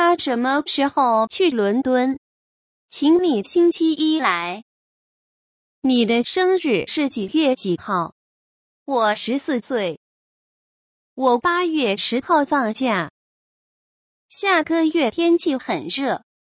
他什么时候去伦敦？请你星期一来。你的生日是几月几号？我十四岁。我八月十号放假。下个月天气很热。